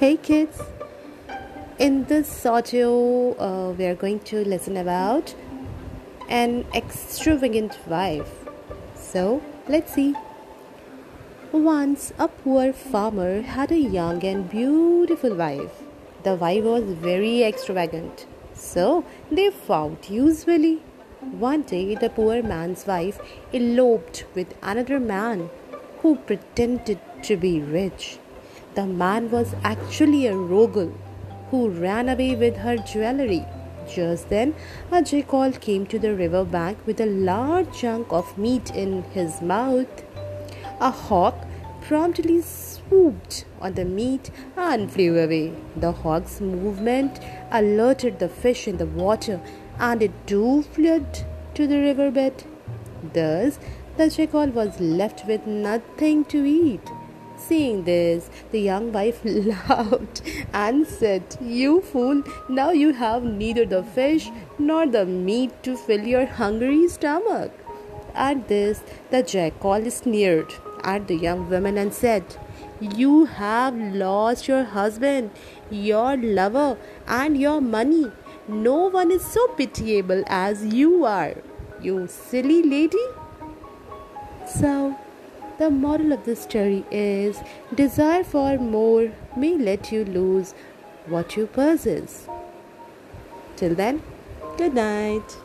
Hey kids, in this audio, uh, we are going to listen about an extravagant wife. So, let's see. Once, a poor farmer had a young and beautiful wife. The wife was very extravagant, so they fought usually. One day, the poor man's wife eloped with another man who pretended to be rich. The man was actually a rogue who ran away with her jewelry. Just then, a jackal came to the river bank with a large chunk of meat in his mouth. A hawk promptly swooped on the meat and flew away. The hawk's movement alerted the fish in the water and it too fled to the riverbed. Thus, the jackal was left with nothing to eat. Seeing this, the young wife laughed and said, You fool, now you have neither the fish nor the meat to fill your hungry stomach. At this, the jackal sneered at the young woman and said, You have lost your husband, your lover, and your money. No one is so pitiable as you are, you silly lady. So, the moral of the story is desire for more may let you lose what you possess. Till then, good night.